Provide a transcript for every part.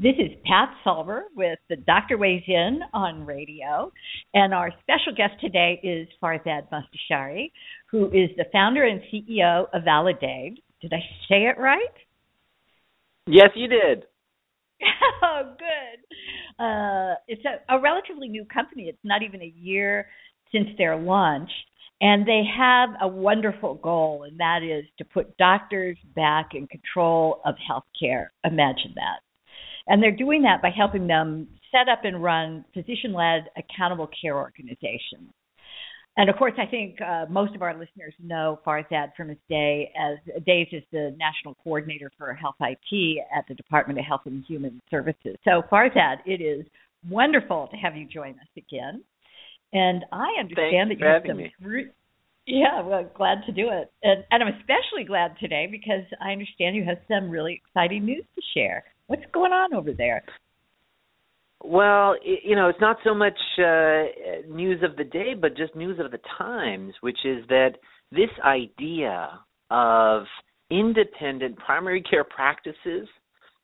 This is Pat Salber with the Doctor Weighs In on radio. And our special guest today is Farzad Mostashari, who is the founder and CEO of Aledade. Did I say it right? Yes, you did. oh, good. Uh, it's a, a relatively new company. It's not even a year since their launch. And they have a wonderful goal, and that is to put doctors back in control of healthcare. Imagine that. And they're doing that by helping them set up and run physician led accountable care organizations. And of course, I think uh, most of our listeners know Farzad from his day as days as the national coordinator for health IT at the Department of Health and Human Services. So, Farzad, it is wonderful to have you join us again. And I understand Thanks that you have some. me. Re- yeah, well, glad to do it. And, and I'm especially glad today because I understand you have some really exciting news to share. What's going on over there? Well, you know, it's not so much uh, news of the day, but just news of the times, which is that this idea of independent primary care practices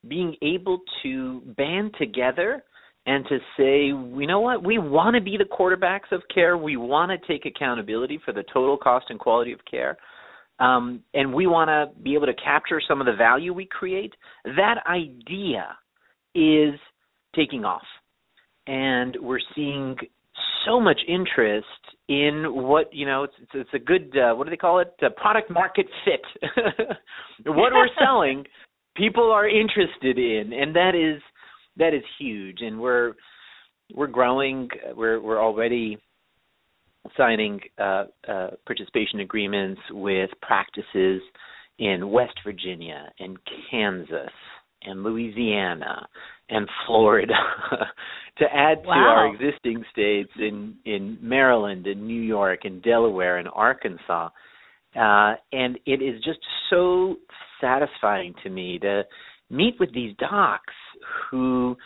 being able to band together and to say, you know what, we want to be the quarterbacks of care. We want to take accountability for the total cost and quality of care. Um, and we want to be able to capture some of the value we create. That idea is taking off. And we're seeing so much interest in what you know it's it's, it's a good uh, what do they call it? Uh, product market fit. What we're selling people are interested in. And that is that is huge. And we're we're growing. We're we're already signing uh, uh, participation agreements with practices in West Virginia and Kansas and Louisiana and Florida to add to our existing states in in Maryland and New York and Delaware and Arkansas. Uh, and it is just so satisfying to me to meet with these docs who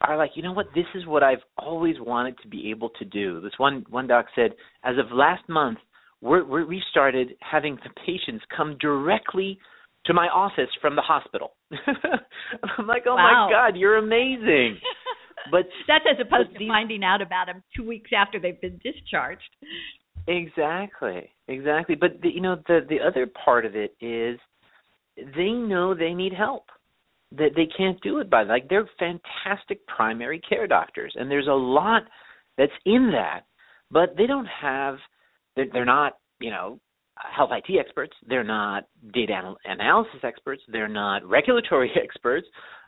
are like, you know what, this is what I've always wanted to be able to do. This one one doc said, as of last month, we're, we're, we started having the patients come directly to my office from the hospital. I'm like, oh Wow. my god, you're amazing. But That's as opposed to these- finding out about them two weeks after they've been discharged. Exactly, exactly. But the, you know, the the other part of it is they know they need help. That they can't do it by like they're fantastic primary care doctors, and there's a lot that's in that, but they don't have. They're, they're not, you know, health IT experts. They're not data anal- analysis experts. They're not regulatory experts.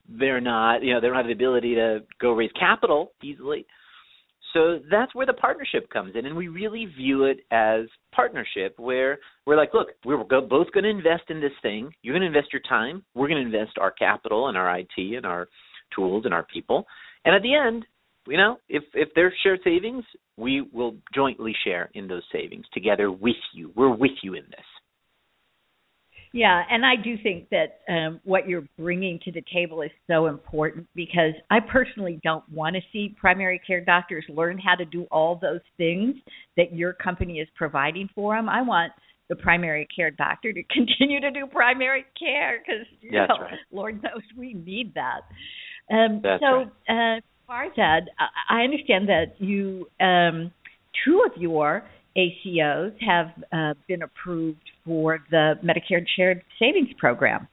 They're not, you know, they don't have the ability to go raise capital easily. So that's where the partnership comes in, and we really view it as partnership, where we're like, look, we're both going to invest in this thing. You're going to invest your time. We're going to invest our capital and our IT and our tools and our people. And at the end, you know, if if there's shared savings, we will jointly share in those savings together with you. We're with you in this. Yeah, and I do think that um, what you're bringing to the table is so important because I personally don't want to see primary care doctors learn how to do all those things that your company is providing for them. I want the primary care doctor to continue to do primary care because know, right. Lord knows we need that. Um, That's so, uh, Farzad, I I understand that you um, two of your ACOs have uh, been approved for the Medicare Shared Savings Program.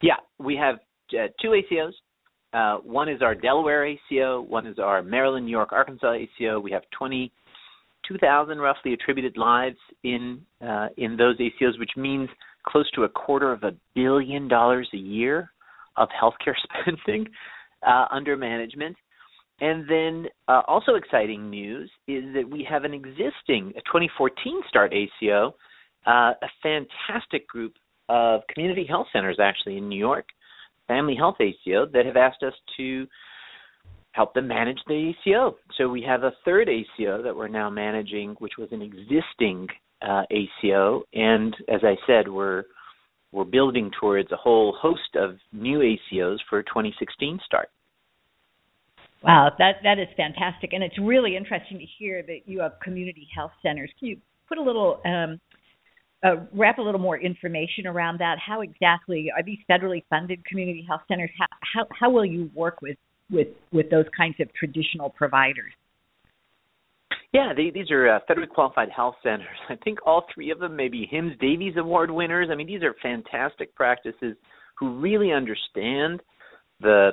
Yeah, we have uh, two ACOs. Uh, one is our Delaware ACO. One is our Maryland, New York, Arkansas ACO. We have 22,000 roughly attributed lives in uh, in those ACOs, which means close to a quarter of a billion dollars a year of healthcare spending uh, under management. And then uh, also exciting news is that we have an existing 2014 start ACO, uh, a fantastic group of community health centers actually in New York, Family Health ACO, that have asked us to help them manage the ACO. So we have a third ACO that we're now managing, which was an existing uh, ACO, and as I said, we're we're building towards a whole host of new ACOs for 2016 start. Wow, that that is fantastic, and it's really interesting to hear that you have community health centers. Can you put a little um, uh, wrap a little more information around that? How exactly are these federally funded community health centers? How how, how will you work with with with those kinds of traditional providers? Yeah, they, these are uh, federally qualified health centers. I think all three of them may be HIMSS Davies Award winners. I mean, these are fantastic practices who really understand the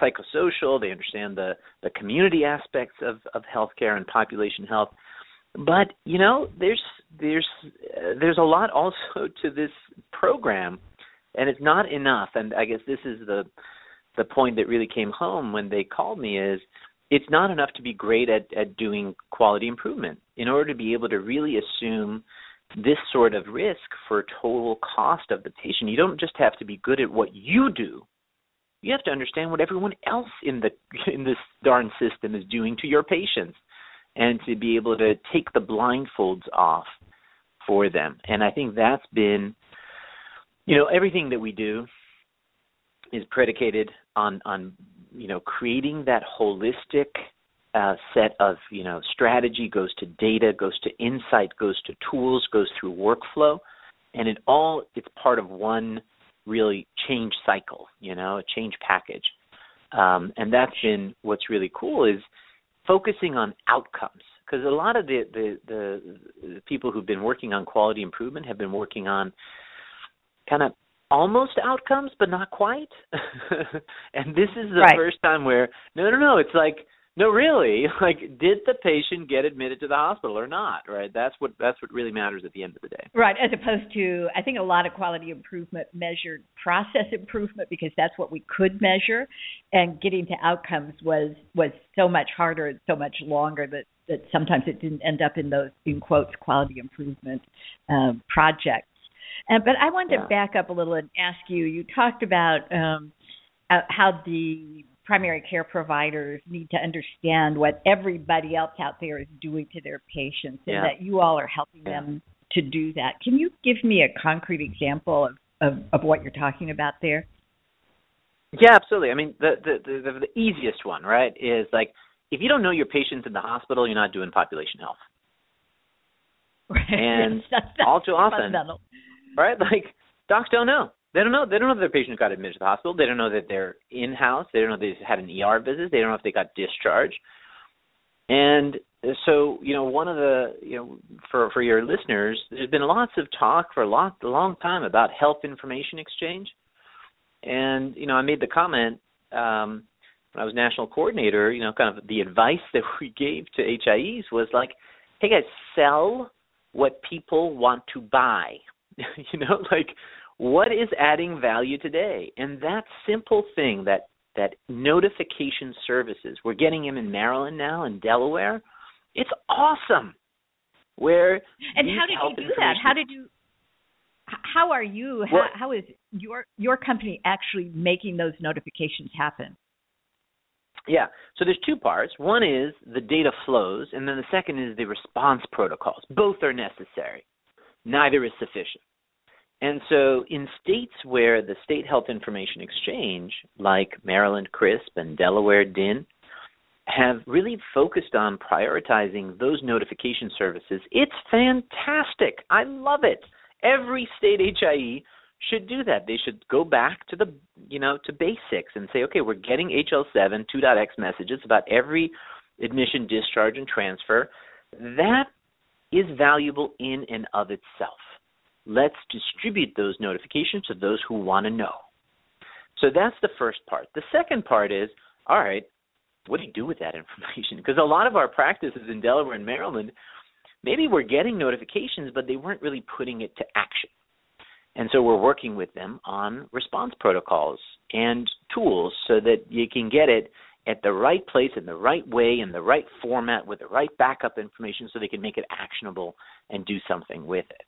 psychosocial. They understand the the community aspects of of healthcare and population health. But you know, there's there's uh, there's a lot also to this program, and it's not enough. And I guess this is the the point that really came home when they called me is it's not enough to be great at, at doing quality improvement. In order to be able to really assume this sort of risk for total cost of the patient, you don't just have to be good at what you do. You have to understand what everyone else in the in this darn system is doing to your patients and to be able to take the blindfolds off for them. And I think that's been you know, everything that we do is predicated on on you know creating that holistic uh, set of you know strategy goes to data goes to insight goes to tools goes through workflow and it all it's part of one really change cycle you know a change package um, and that's been what's really cool is focusing on outcomes because a lot of the, the the the people who've been working on quality improvement have been working on kind of almost outcomes but not quite and this is the right. first time where no no no it's like no really like did the patient get admitted to the hospital or not right that's what that's what really matters at the end of the day right as opposed to i think a lot of quality improvement measured process improvement because that's what we could measure and getting to outcomes was was so much harder and so much longer that that sometimes it didn't end up in those in quotes quality improvement um, projects uh, but I wanted yeah. to back up a little and ask you. You talked about um, uh, how the primary care providers need to understand what everybody else out there is doing to their patients, and yeah. that you all are helping yeah. them to do that. Can you give me a concrete example of, of, of what you're talking about there? Yeah, absolutely. I mean, the, the the the easiest one, right, is like if you don't know your patients in the hospital, you're not doing population health. Right. And that's, that's all too often, right? Like docs don't know. They don't know. They don't know if their patient got admitted to the hospital. They don't know that they're in house. They don't know they had an ER visit. They don't know if they got discharged. And so, you know, one of the, you know, for for your listeners, there's been lots of talk for a lot a long time about health information exchange. And you know, I made the comment um, when I was national coordinator. You know, kind of the advice that we gave to HIEs was like, "Hey guys, sell what people want to buy." you know, like what is adding value today? And that simple thing, that that notification services, we're getting them in Maryland now and Delaware. It's awesome. Where and how did you do that? How did you? How are you? How, how is your your company actually making those notifications happen? Yeah. So there's two parts. One is the data flows, and then the second is the response protocols. Both are necessary. Neither is sufficient. And so, in states where the State Health Information Exchange, like Maryland CRISP and Delaware DHIN, have really focused on prioritizing those notification services, it's fantastic. I love it. Every state HIE should do that. They should go back to the, you know, to basics and say, okay, we're getting HL7 2.x messages about every admission, discharge, and transfer. That is valuable in and of itself let's distribute those notifications to those who want to know. So that's the first part. The second part is, all right, what do you do with that information? Because a lot of our practices in Delaware and Maryland, maybe we're getting notifications, but they weren't really putting it to action. And so we're working with them on response protocols and tools so that you can get it at the right place in the right way in the right format with the right backup information so they can make it actionable and do something with it.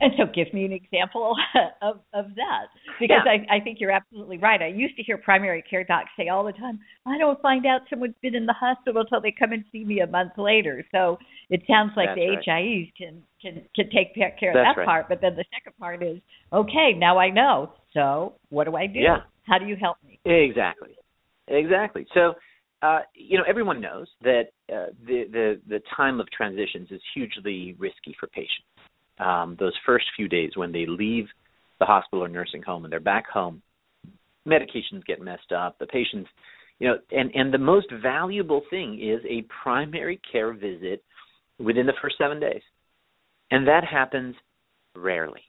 And so, give me an example of of that, because Yeah. I, I think you're absolutely right. I used to hear primary care docs say all the time, "I don't find out someone's been in the hospital until they come and see me a month later." So it sounds like That's the right. HIEs can can can take care of That's that right. part, but then the second part is, okay, now I know. So what do I do? Yeah. How do you help me? Exactly. Exactly. So, uh, you know, everyone knows that uh, the, the the time of transitions is hugely risky for patients. Um, those first few days when they leave the hospital or nursing home and they're back home, medications get messed up. The patients, you know, and and the most valuable thing is a primary care visit within the first seven days, and that happens rarely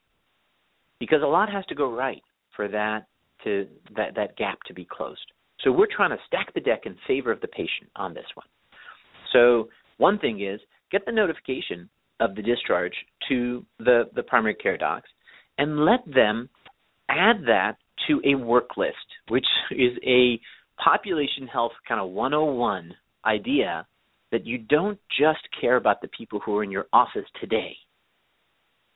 because a lot has to go right for that to that that gap to be closed. So we're trying to stack the deck in favor of the patient on this one. So one thing is get the notification of the discharge to the the primary care docs and let them add that to a work list, which is a population health kind of 101 idea that you don't just care about the people who are in your office today.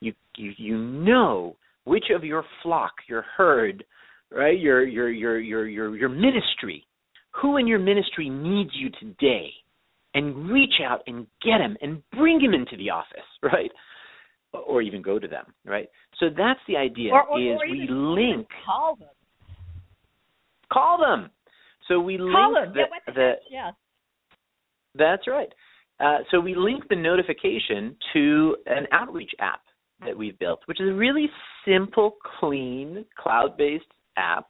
You you you know which of your flock, your herd, right? Your your your your your your ministry. Who in your ministry needs you today? And reach out and get him and bring him into the office, right? Or even go to them, right? So that's the idea Or, or, is or we link call them. call them. So we Call link them. the, yeah, the, the yeah. that's right. Uh, so we link the notification to an outreach app that we've built, which is a really simple, clean, cloud-based app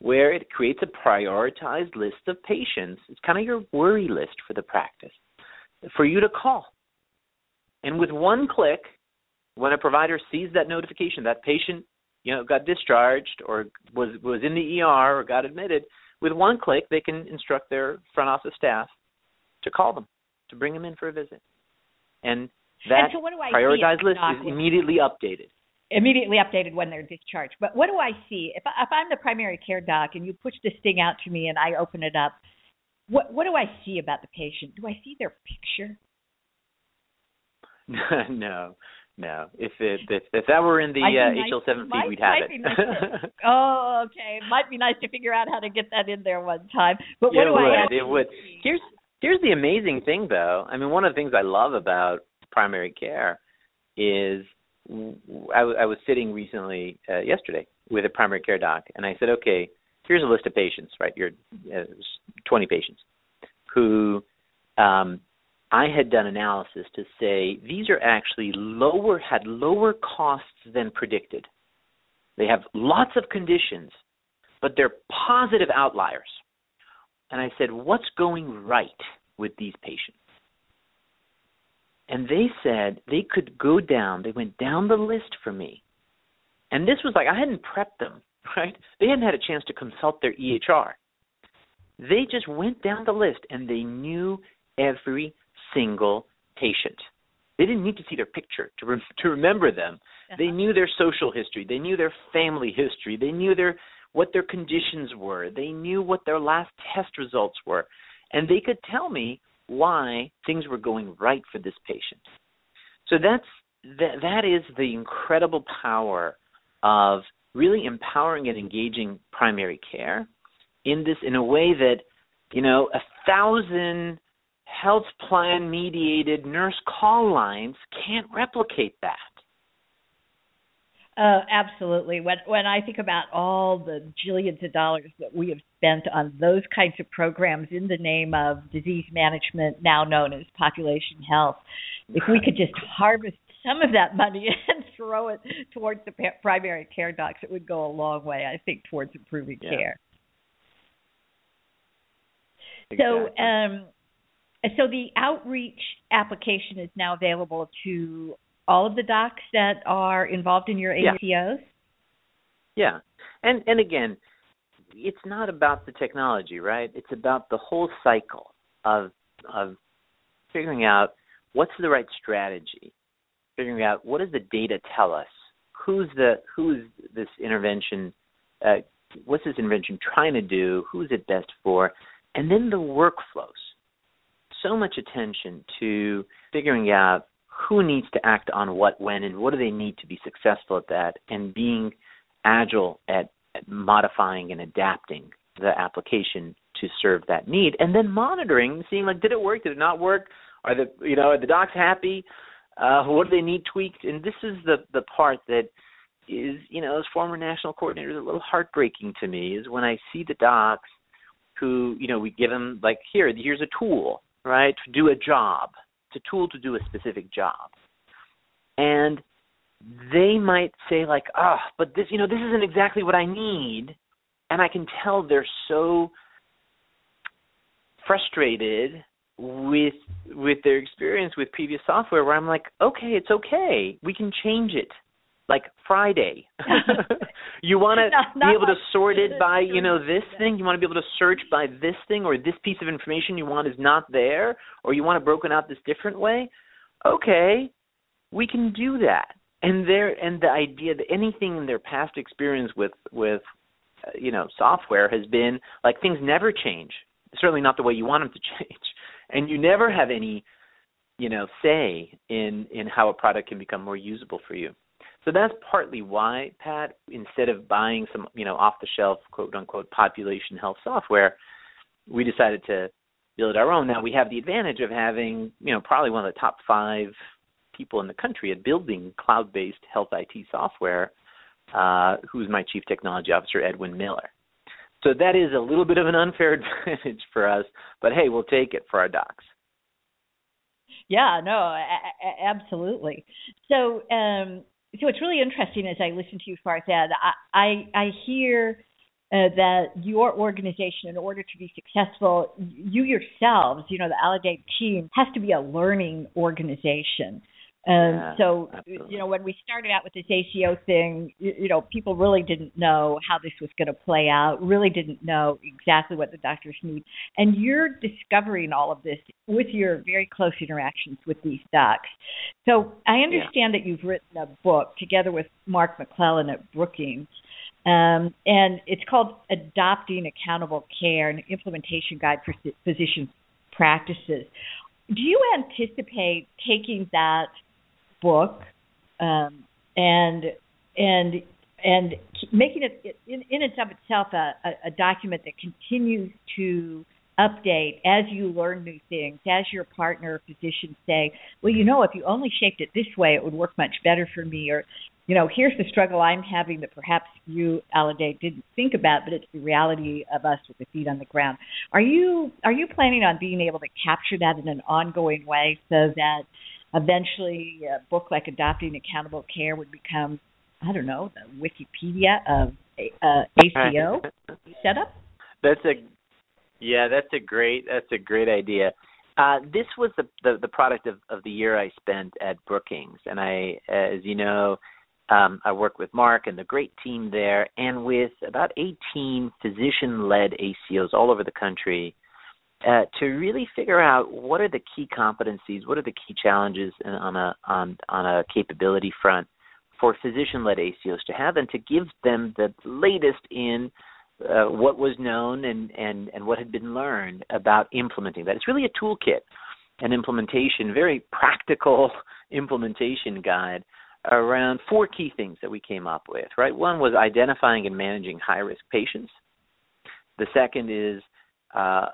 where it creates a prioritized list of patients. It's kind of your worry list for the practice for you to call. And with one click, when a provider sees that notification, that patient, you know, got discharged or was was in the ER or got admitted, with one click they can instruct their front office staff to call them, to bring them in for a visit. And that and so what do I prioritized list is immediately updated. Immediately updated when they're discharged. But what do I see if, I, if I'm the primary care doc and you push this thing out to me and I open it up? What what do I see about the patient? Do I see their picture? no, no. If it if, if that were in the uh, nice- HL7 feed, might- we'd have it. nice to- oh, okay. Might be nice to figure out how to get that in there one time. But what do it I would. actually It would. see? Here's here's the amazing thing, though. I mean, one of the things I love about primary care is I, w- I was sitting recently uh, yesterday with a primary care doc, and I said, okay, here's a list of patients, right? You're uh, 20 patients who um, I had done analysis to say these are actually lower had lower costs than predicted. They have lots of conditions, but they're positive outliers. And I said, What's going right with these patients? And they said they could go down, they went down the list for me. And this was like, I hadn't prepped them, right? They hadn't had a chance to consult their EHR. They just went down the list and they knew every single patient. They didn't need to see their picture to rem- to remember them. They uh-huh. knew their social history. They knew their family history. They knew their what their conditions were. They knew what their last test results were, and they could tell me why things were going right for this patient. So that's that. That is the incredible power of really empowering and engaging primary care in this in a way that you know a thousand health plan mediated nurse call lines can't replicate that. Uh, absolutely. When when I think about all the jillions of dollars that we have spent on those kinds of programs in the name of disease management, now known as population health, if we could just harvest some of that money and throw it towards the primary care docs, it would go a long way, I think, towards improving Yeah. care. Exactly. So, um, so the outreach application is now available to all of the docs that are involved in your Yeah. Yeah. And and again, it's not about the technology, right? It's about the whole cycle of of figuring out what's the right strategy, figuring out what does the data tell us, who's the who's this intervention uh, what's this intervention trying to do who's it best for and then the workflows so much attention to figuring out who needs to act on what when and what do they need to be successful at that and being agile at, at modifying and adapting the application to serve that need and then monitoring seeing like did it work did it not work are the you know are the docs happy uh, what do they need tweaked? And this is the the part that is, you know, as former national coordinators, a little heartbreaking to me is when I see the docs who, you know, we give them like here, here's a tool, right, to do a job. It's a tool to do a specific job, and they might say like, oh, but this, you know, this isn't exactly what I need, and I can tell they're so frustrated with with their experience with previous software where I'm like, okay, it's okay. We can change it. Like Friday. you want to be able to sort it by, you know, this thing, you want to be able to search by this thing or this piece of information you want is not there or you want it broken out this different way. Okay, we can do that. And there and the idea that anything in their past experience with with uh, you know, software has been like things never change. Certainly not the way you want them to change and you never have any you know say in in how a product can become more usable for you so that's partly why pat instead of buying some you know off the shelf quote unquote population health software we decided to build our own now we have the advantage of having you know probably one of the top five people in the country at building cloud based health it software uh, who's my chief technology officer edwin miller so that is a little bit of an unfair advantage for us, but hey, we'll take it for our docs. Yeah, no, a- a- absolutely. So, um, so it's really interesting as I listen to you, Farzad. I I, I hear uh, that your organization, in order to be successful, you yourselves, you know, the Aledade team, has to be a learning organization. And yeah, so, absolutely. you know, when we started out with this ACO thing, you, you know, people really didn't know how this was going to play out, really didn't know exactly what the doctors need. And you're discovering all of this with your very close interactions with these docs. So I understand yeah. that you've written a book together with Mark McClellan at Brookings. Um, and it's called Adopting Accountable Care, an implementation guide for physician practices. Do you anticipate taking that book um, and and and making it in, in and of itself a, a, document that continues to update as you learn new things, as your partner physicians say, well, you know, if you only shaped it this way, it would work much better for me, or you know, here's the struggle I'm having that perhaps you, Aledade, didn't think about, but it's the reality of us with the feet on the ground. Are you are you planning on being able to capture that in an ongoing way so that eventually a book like Adopting Accountable Care would become, I don't know, the Wikipedia of uh, ACO setup? That's a yeah, that's a great that's a great idea. Uh, this was the, the, the product of, of the year I spent at Brookings, and I, as you know, um, I work with Mark and the great team there, and with about 18 physician-led ACOs all over the country uh, to really figure out what are the key competencies, what are the key challenges on a on on a capability front for physician-led ACOs to have, and to give them the latest in uh, what was known and and and what had been learned about implementing that. It's really a toolkit, an implementation, very practical implementation guide around four key things that we came up with. Right, one was identifying and managing high-risk patients. The second is uh,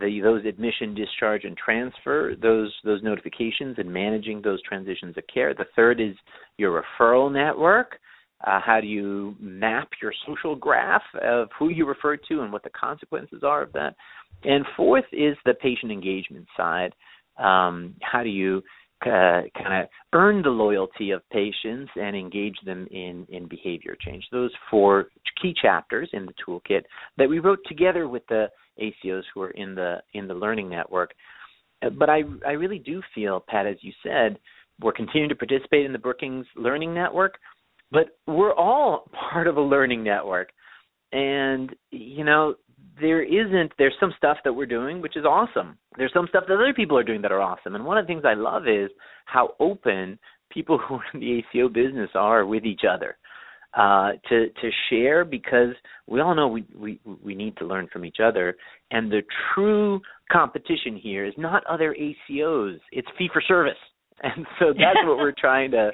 the those admission, discharge, and transfer those those notifications and managing those transitions of care. The third is your referral network. Uh, how do you map your social graph of who you refer to and what the consequences are of that? And fourth is the patient engagement side. Um, how do you uh, kind of earn the loyalty of patients and engage them in, in behavior change? Those four key chapters in the toolkit that we wrote together with the ACOs who are in the in the learning network. Uh, but I I really do feel, Pat, as you said, we're continuing to participate in the Brookings Learning Network, but we're all part of a learning network. And you know, there isn't there's some stuff that we're doing which is awesome. There's some stuff that other people are doing that are awesome. And one of the things I love is how open people who are in the ACO business are with each other uh, to to share because we all know we, we we need to learn from each other. And the true competition here is not other ACOs; it's fee for service. And so that's what we're trying to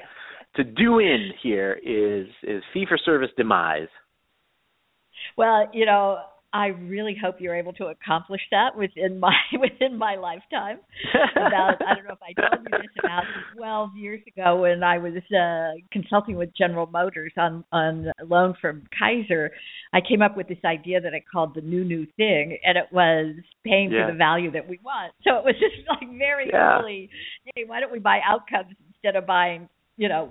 to do in here is is fee for service demise. Well, you know, I really hope you're able to accomplish that within my within my lifetime. About I don't know if I told you this about 12 years ago when I was uh, consulting with General Motors on on loan from Kaiser. I came up with this idea that I called the new new thing, and it was paying yeah. for the value that we want. So it was just like very yeah. early. Hey, why don't we buy outcomes instead of buying you know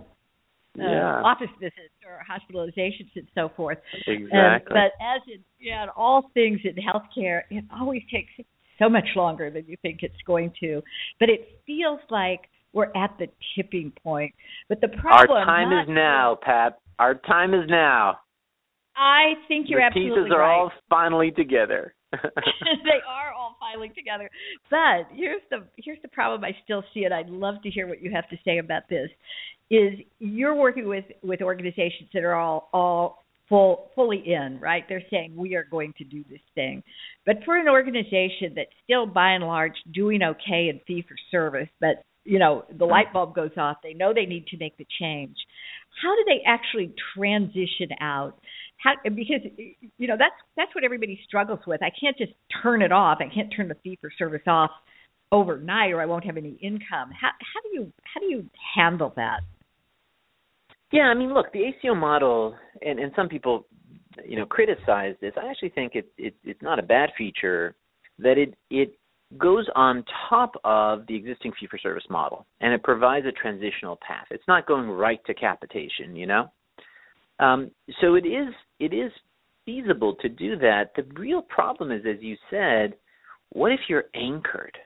uh, yeah. office visits or hospitalizations and so forth. Exactly. And, but as in, yeah, in all things in healthcare, it always takes so much longer than you think it's going to. But it feels like we're at the tipping point. But the problem Our time not, is now, Pat. Our time is now. I think you're the absolutely pieces are right. all finally together. they are all filing together. But here's the here's the problem I still see it. I'd love to hear what you have to say about this is you're working with with organizations that are all all full fully in, right? They're saying we are going to do this thing. But for an organization that's still by and large doing okay in fee for service, but you know, the light bulb goes off, they know they need to make the change. How do they actually transition out? How, because you know that's that's what everybody struggles with. I can't just turn it off. I can't turn the fee for service off overnight, or I won't have any income. How how do you how do you handle that? Yeah, I mean, look, the ACO model, and, and some people, you know, criticize this. I actually think it, it it's not a bad feature that it it goes on top of the existing fee for service model, and it provides a transitional path. It's not going right to capitation, you know. Um, so it is it is feasible to do that. The real problem is, as you said, what if you're anchored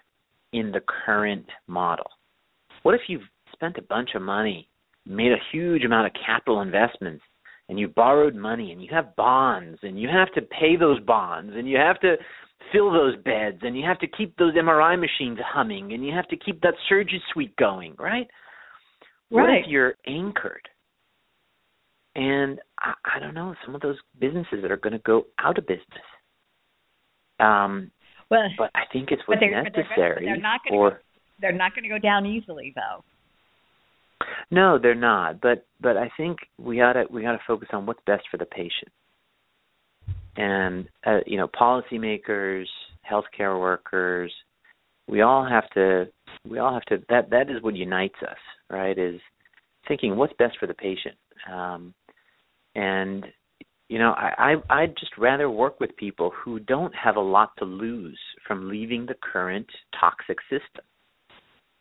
in the current model? What if you've spent a bunch of money made a huge amount of capital investments and you borrowed money and you have bonds and you have to pay those bonds and you have to fill those beds and you have to keep those MRI machines humming and you have to keep that surgery suite going, right? Right. What if you're anchored? And I, I don't know, some of those businesses that are going to go out of business. Um, well, but I think it's what's they're, necessary. They're, they're not going to. They're not going to go down easily, though. No, they're not. But but I think we ought to we ought to focus on what's best for the patient. And uh, you know, policymakers, healthcare workers, we all have to we all have to that that is what unites us, right? Is thinking what's best for the patient. Um, and you know, I, I I'd just rather work with people who don't have a lot to lose from leaving the current toxic system.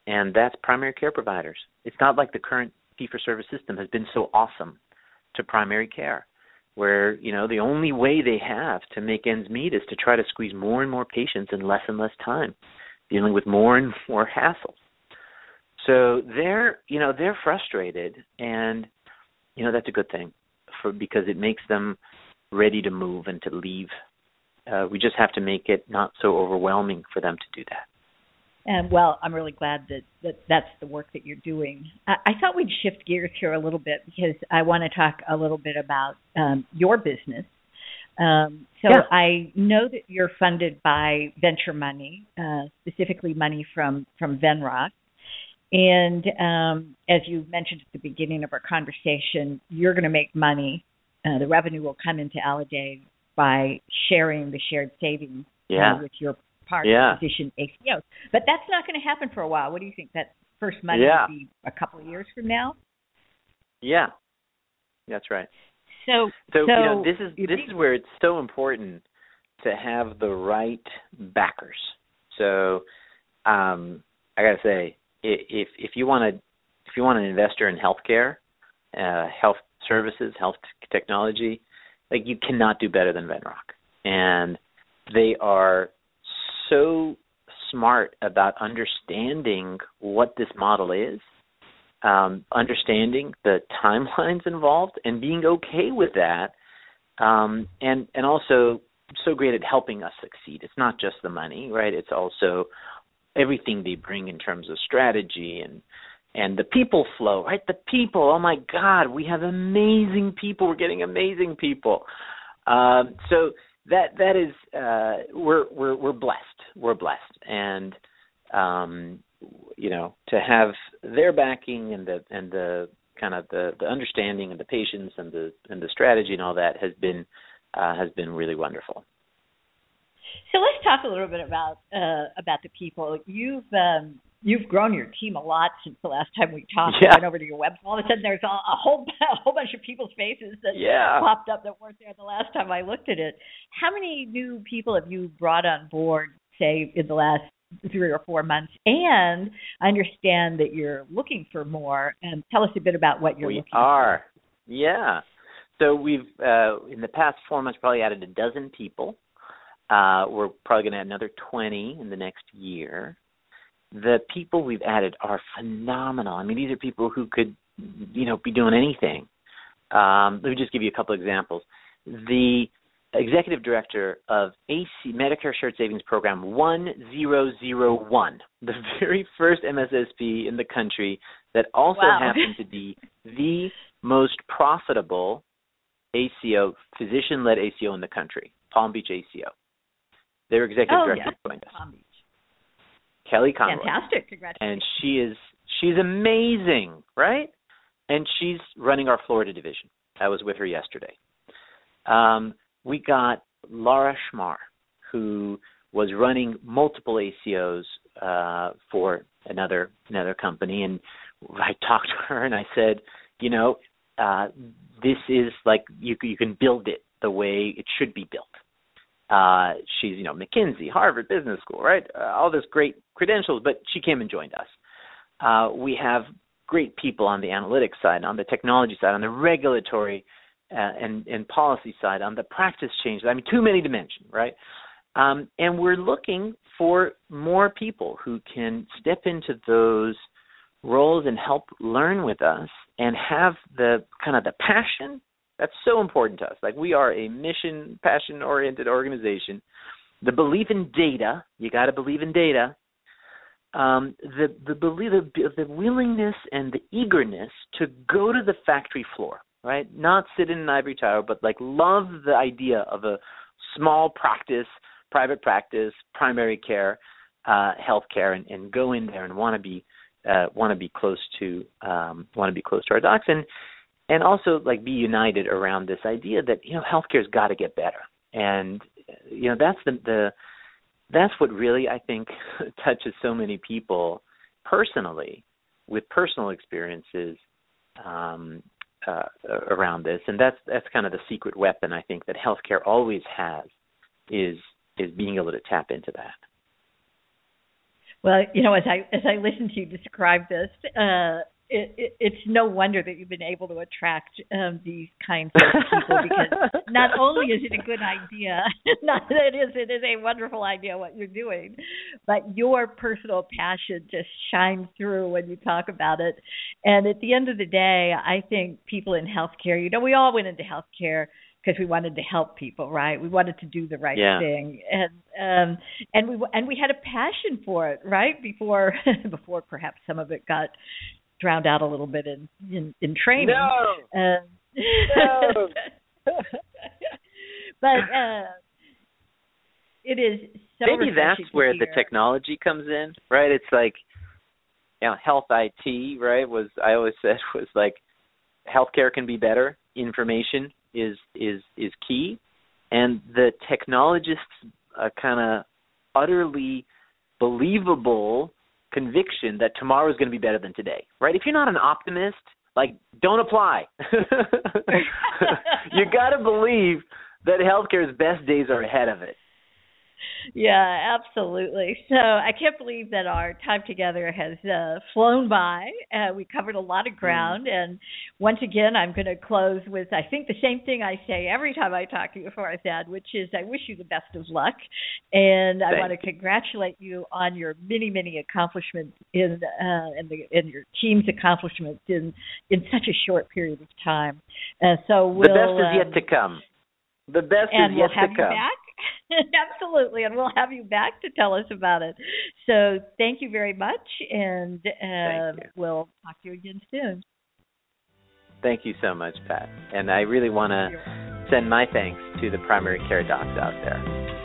And that's primary care providers. It's not like the current fee for service system has been so awesome to primary care where you know the only way they have to make ends meet is to try to squeeze more and more patients in less and less time dealing with more and more hassle. So they're you know they're frustrated and you know that's a good thing for because it makes them ready to move and to leave uh, we just have to make it not so overwhelming for them to do that and well, I'm really glad that, that that's the work that you're doing. I, I thought we'd shift gears here a little bit because I want to talk a little bit about um, your business. Um, so yeah. I know that you're funded by venture money, uh, specifically money from from Venrock. And um, as you mentioned at the beginning of our conversation, you're going to make money. Uh, the revenue will come into Aledade by sharing the shared savings uh, yeah. uh, with your part yeah. physician ACOs. But that's not going to happen for a while. What do you think? That first money yeah. will be a couple of years from now? Yeah, that's right. So, so, so you know, this is this is where it's so important to have the right backers. So, um, I got to say, if if you want to if you want an investor in healthcare, uh, health services, health technology, like you cannot do better than Venrock, and they are so smart about understanding what this model is, um, understanding the timelines involved, and being okay with that, um, and and also so great at helping us succeed. It's not just the money, right? It's also everything they bring in terms of strategy and and the people flow, right? The people. Oh my God, we have amazing people. We're getting amazing people. Um, so that that is uh, we're we're we're blessed. We're blessed, and um, you know to have their backing and the and the kind of the the understanding and the patience and the and the strategy and all that has been uh, has been really wonderful. So let's talk a little bit about uh, about the people. You've um, you've grown your team a lot since the last time we talked. Yeah. I went over to your website. All of a sudden, there's a, a whole a whole bunch of people's faces that Yeah. popped up that weren't there the last time I looked at it. How many new people have you brought on board, say, in the last three or four months? And I understand that you're looking for more. And tell us a bit about what you're we looking are. Yeah. So we've uh, in the past four months probably added a dozen people. Uh, we're probably going to add another 20 in the next year. The people we've added are phenomenal. I mean, these are people who could, you know, be doing anything. Um, let me just give you a couple examples. The executive director of AC Medicare Shared Savings Program 1001, the very first MSSP in the country that also Wow. happened to be the most profitable ACO, physician led ACO in the country, Palm Beach ACO. Their executive Oh, director yeah. joined us, Palm Beach. Kelly Conroy Fantastic. Congratulations. and she is she's amazing, right? And she's running our Florida division. I was with her yesterday. Um, we got Laura Schmar, who was running multiple ACOs uh, for another another company, and I talked to her and I said, you know, uh, this is like you you can build it the way it should be built. Uh, she's you know McKinsey, Harvard Business School, right? Uh, all this great credentials, but she came and joined us. Uh, we have great people on the analytics side, on the technology side, on the regulatory uh, and and policy side, on the practice changes. I mean, too many to mention, right? Um, and we're looking for more people who can step into those roles and help learn with us and have the kind of the passion that's so important to us. Like we are a mission passion oriented organization. The belief in data, you got to believe in data. Um, the the belief the, the willingness and the eagerness to go to the factory floor, right? Not sit in an ivory tower, but like love the idea of a small practice, private practice, primary care, uh, healthcare, and, and go in there and want to be uh, want to be close to um, want to be close to our docs and and also like be united around this idea that you know healthcare's got to get better and you know that's the the that's what really I think touches so many people personally with personal experiences um, uh, around this, and that's that's kind of the secret weapon I think that healthcare always has is is being able to tap into that. Well, you know, as I as I listen to you describe this, uh, it's no wonder that you've been able to attract um, these kinds of people because not only is it a good idea, not that it is it is a wonderful idea what you're doing, but your personal passion just shines through when you talk about it. And at the end of the day, I think people in healthcare, you know, we all went into healthcare because we wanted to help people, right? We wanted to do the right Yeah. thing, and um, and we and we had a passion for it, right? Before before perhaps some of it got drowned out a little bit in in, in training. No. Um, No. but uh, it is so Maybe that's where the technology comes in, right? It's like you know, health IT, right? Was I always said was like healthcare can be better. Information is is is key, and the technologists uh, kind of utterly believable conviction that tomorrow is going to be better than today, right? If you're not an optimist, like don't apply. you got to believe that healthcare's best days are ahead of it. Yeah, absolutely. So I can't believe that our time together has uh, flown by. Uh, we covered a lot of ground, and once again, I'm going to close with I think the same thing I say every time I talk to you, Farzad, which is I wish you the best of luck, and I want to congratulate you on your many, many accomplishments in uh, and the and your team's accomplishments in in such a short period of time. Uh, so we'll the best is um, yet to come. The best is we'll yet to come. back. Absolutely, and we'll have you back to tell us about it. So thank you very much, and uh, we'll talk to you again soon. Thank you so much, Pat. And I really want to send my thanks to the primary care docs out there.